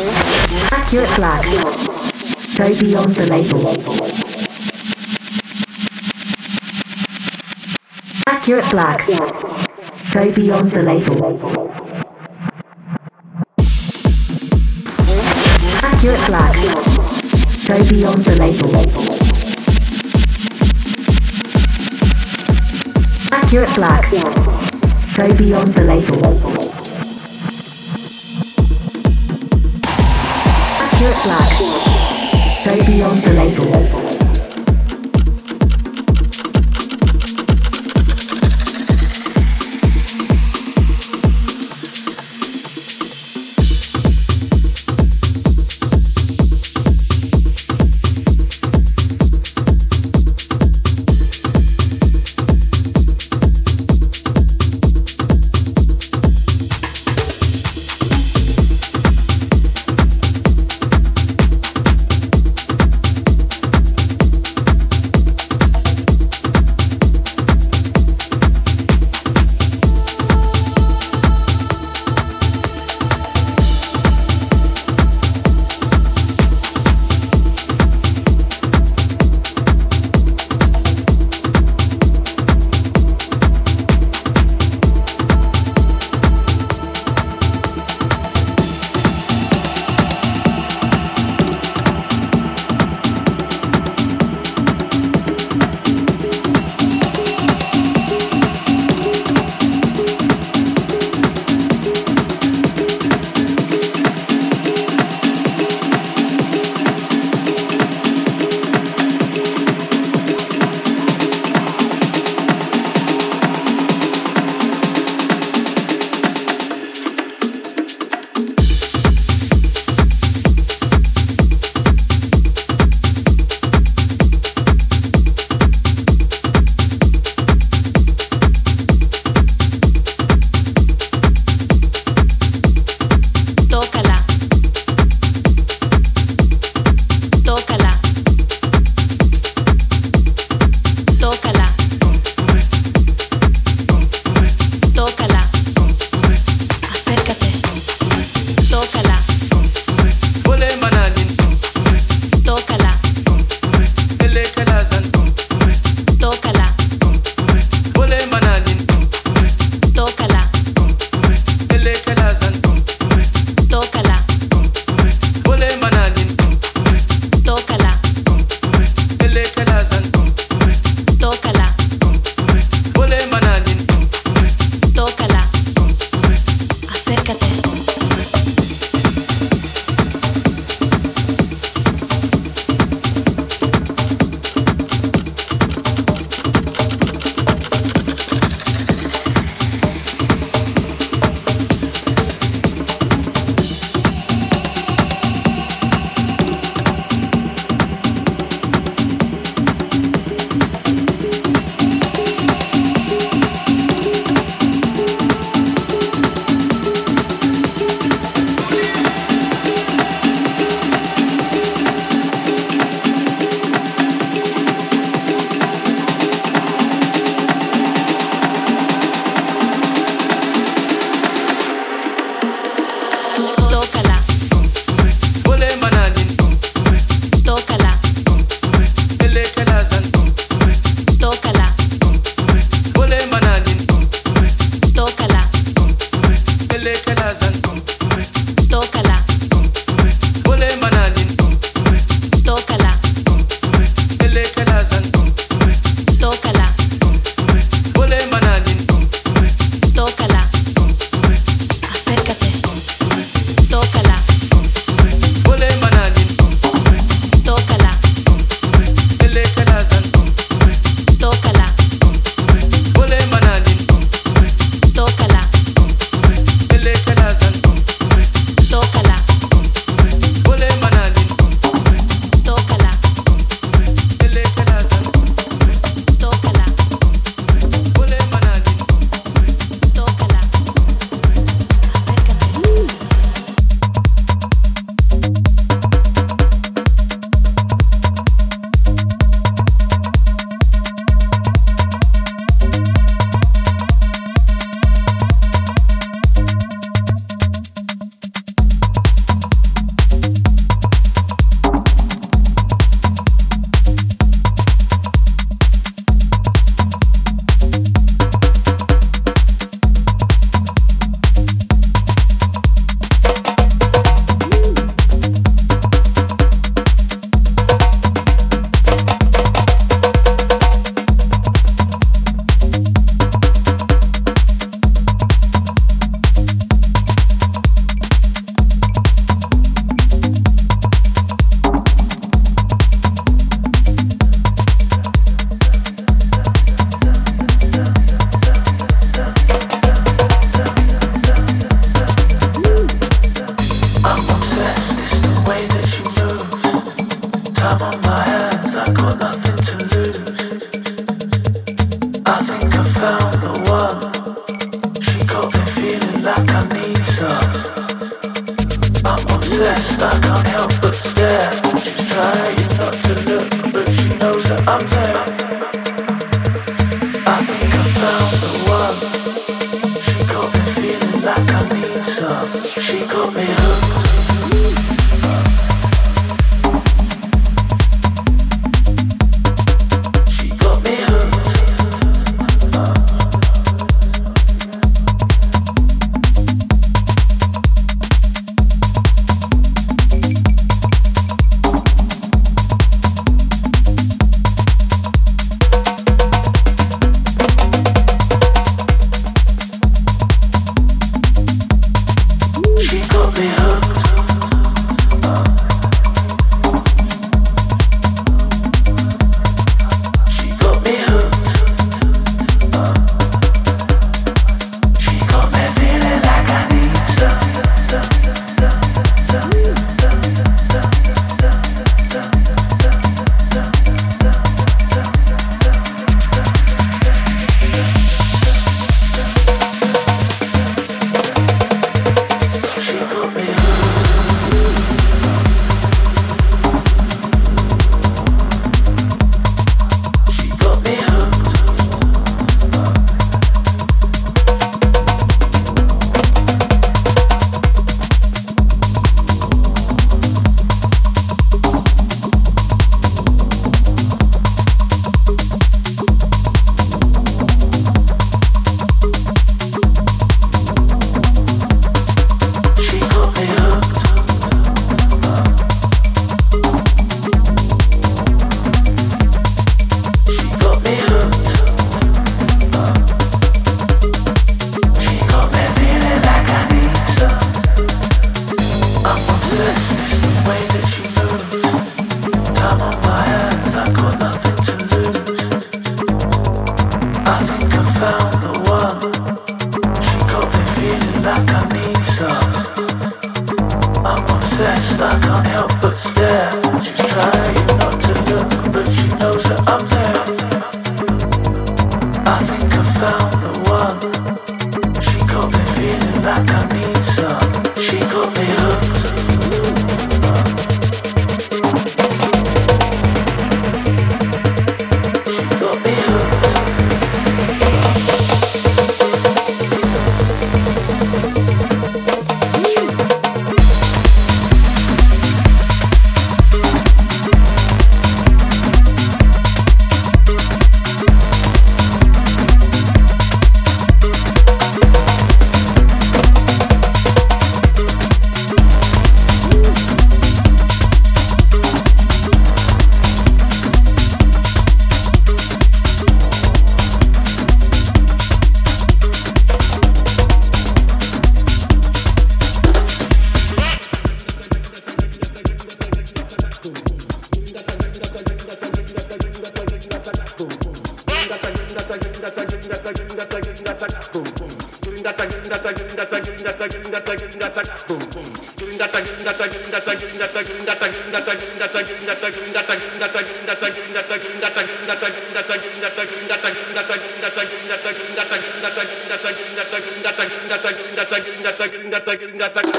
Accurate black. Go beyond the label. Accurate black. Go beyond the label. Accurate black. Go beyond the label. Accurate black. Go beyond the label. Accurate black. Go beyond the label.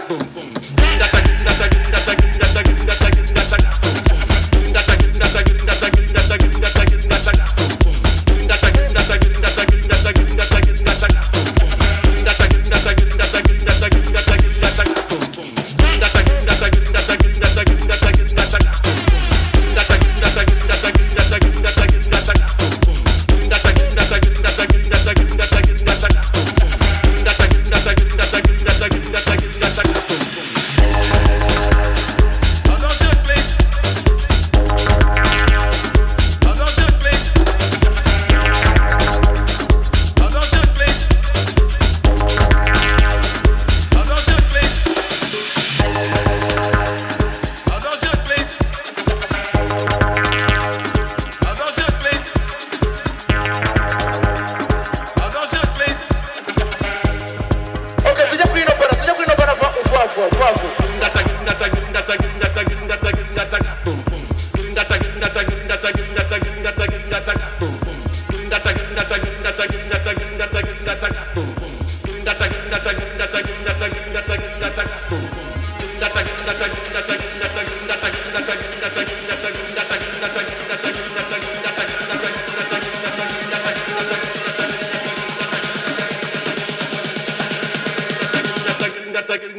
Boom.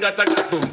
got that boom.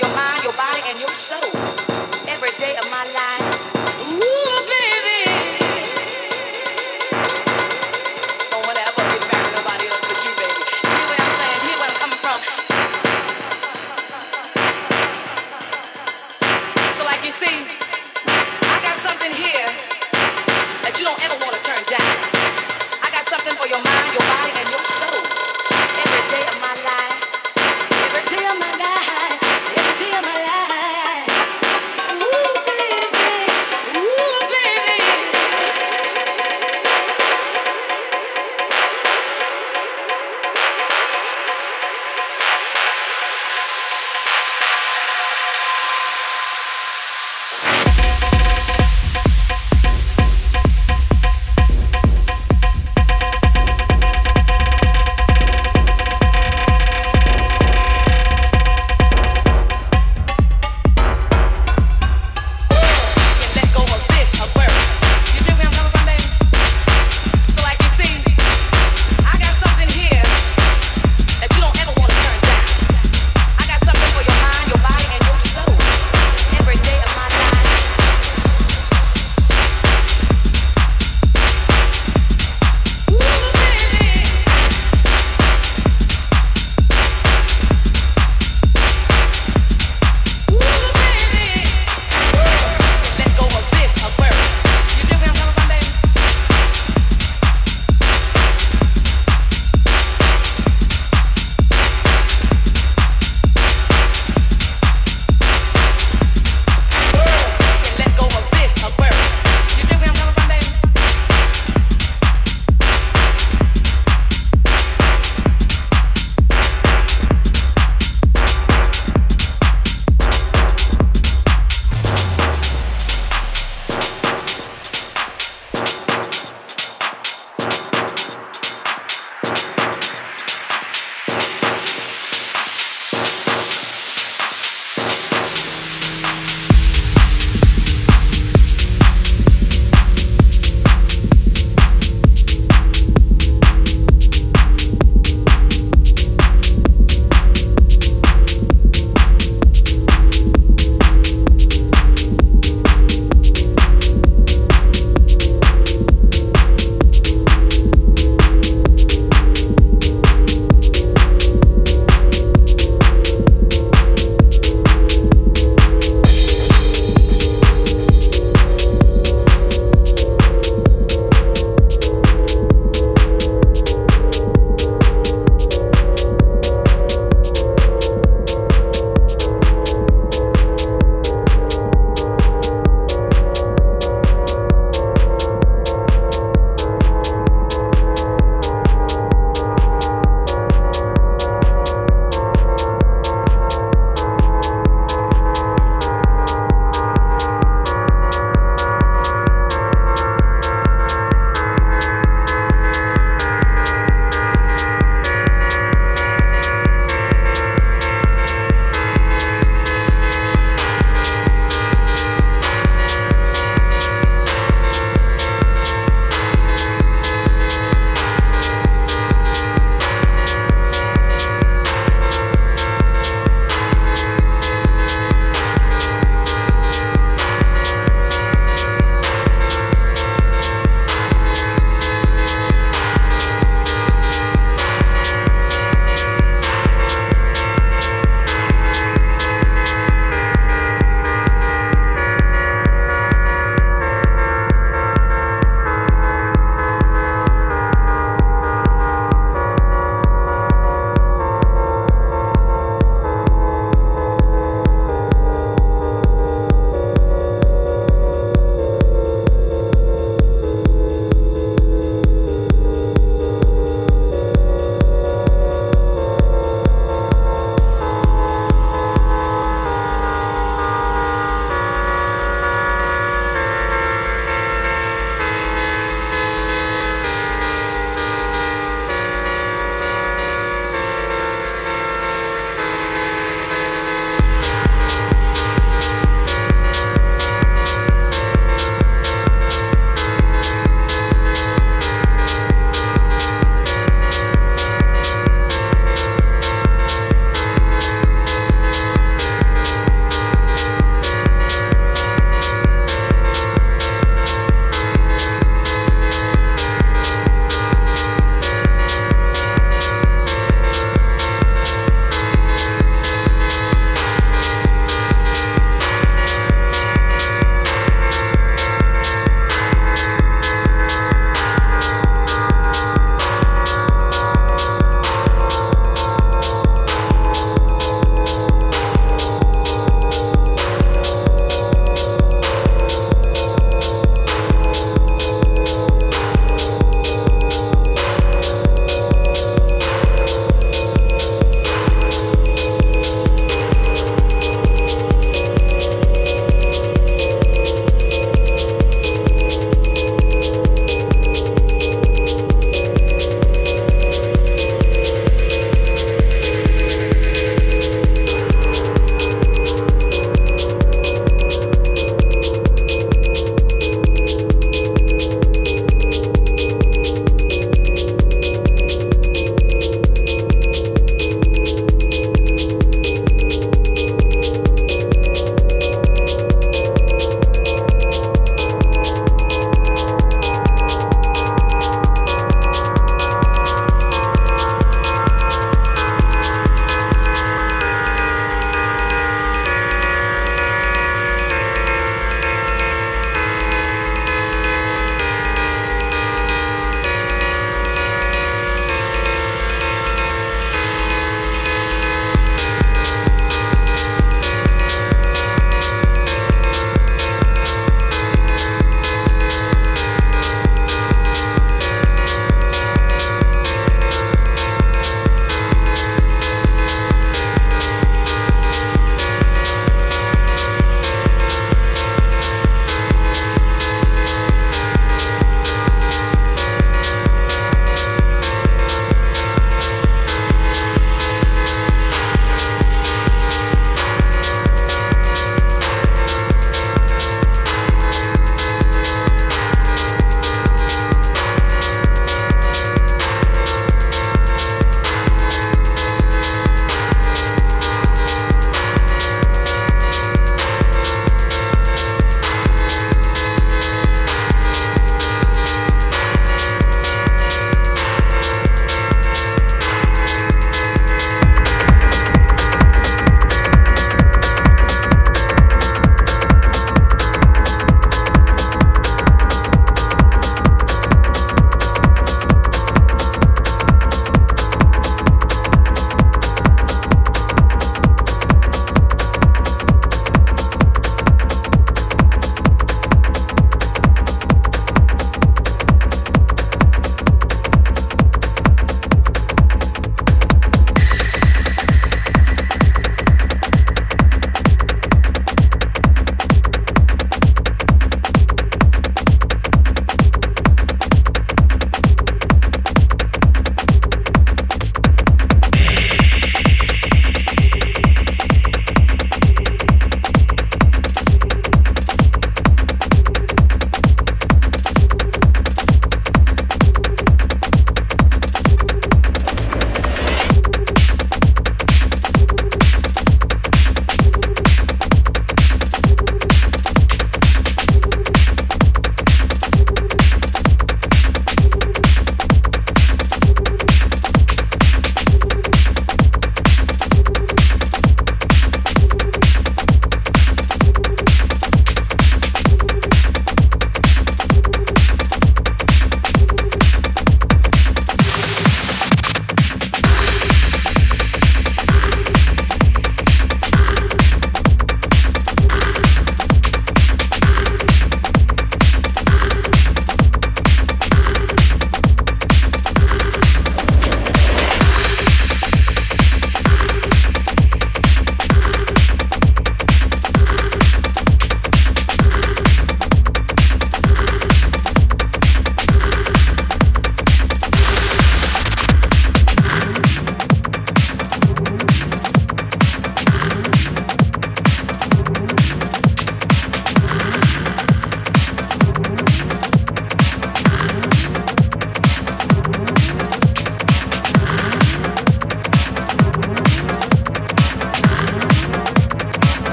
Your mind, your body, and your soul.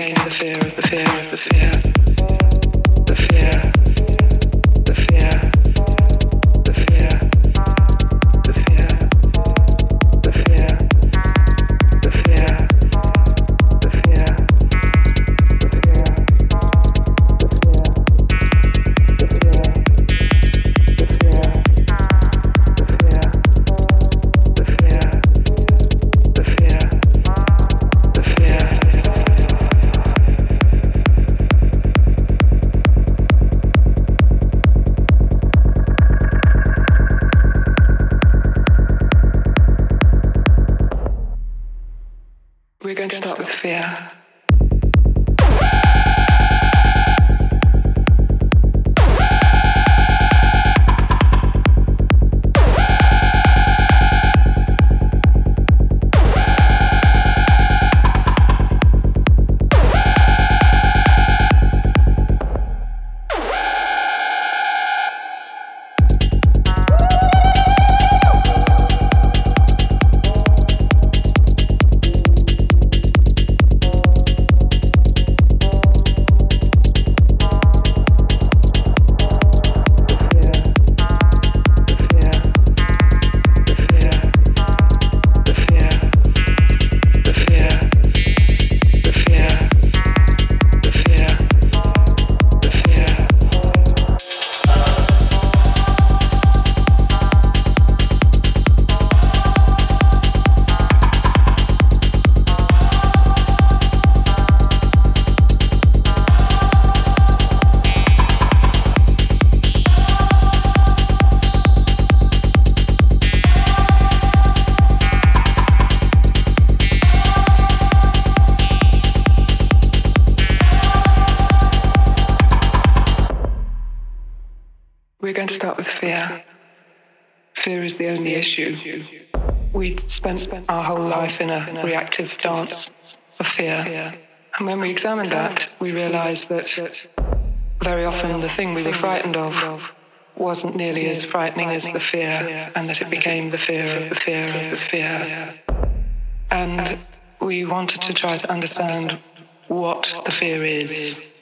gain the fear of the fear of the fear. Issue. We spent our whole life in a reactive dance of fear. And when we examined that, we realized that very often the thing we were frightened of wasn't nearly as frightening as the fear, and that it became the fear of the fear of the fear. And we wanted to try to understand what the fear is.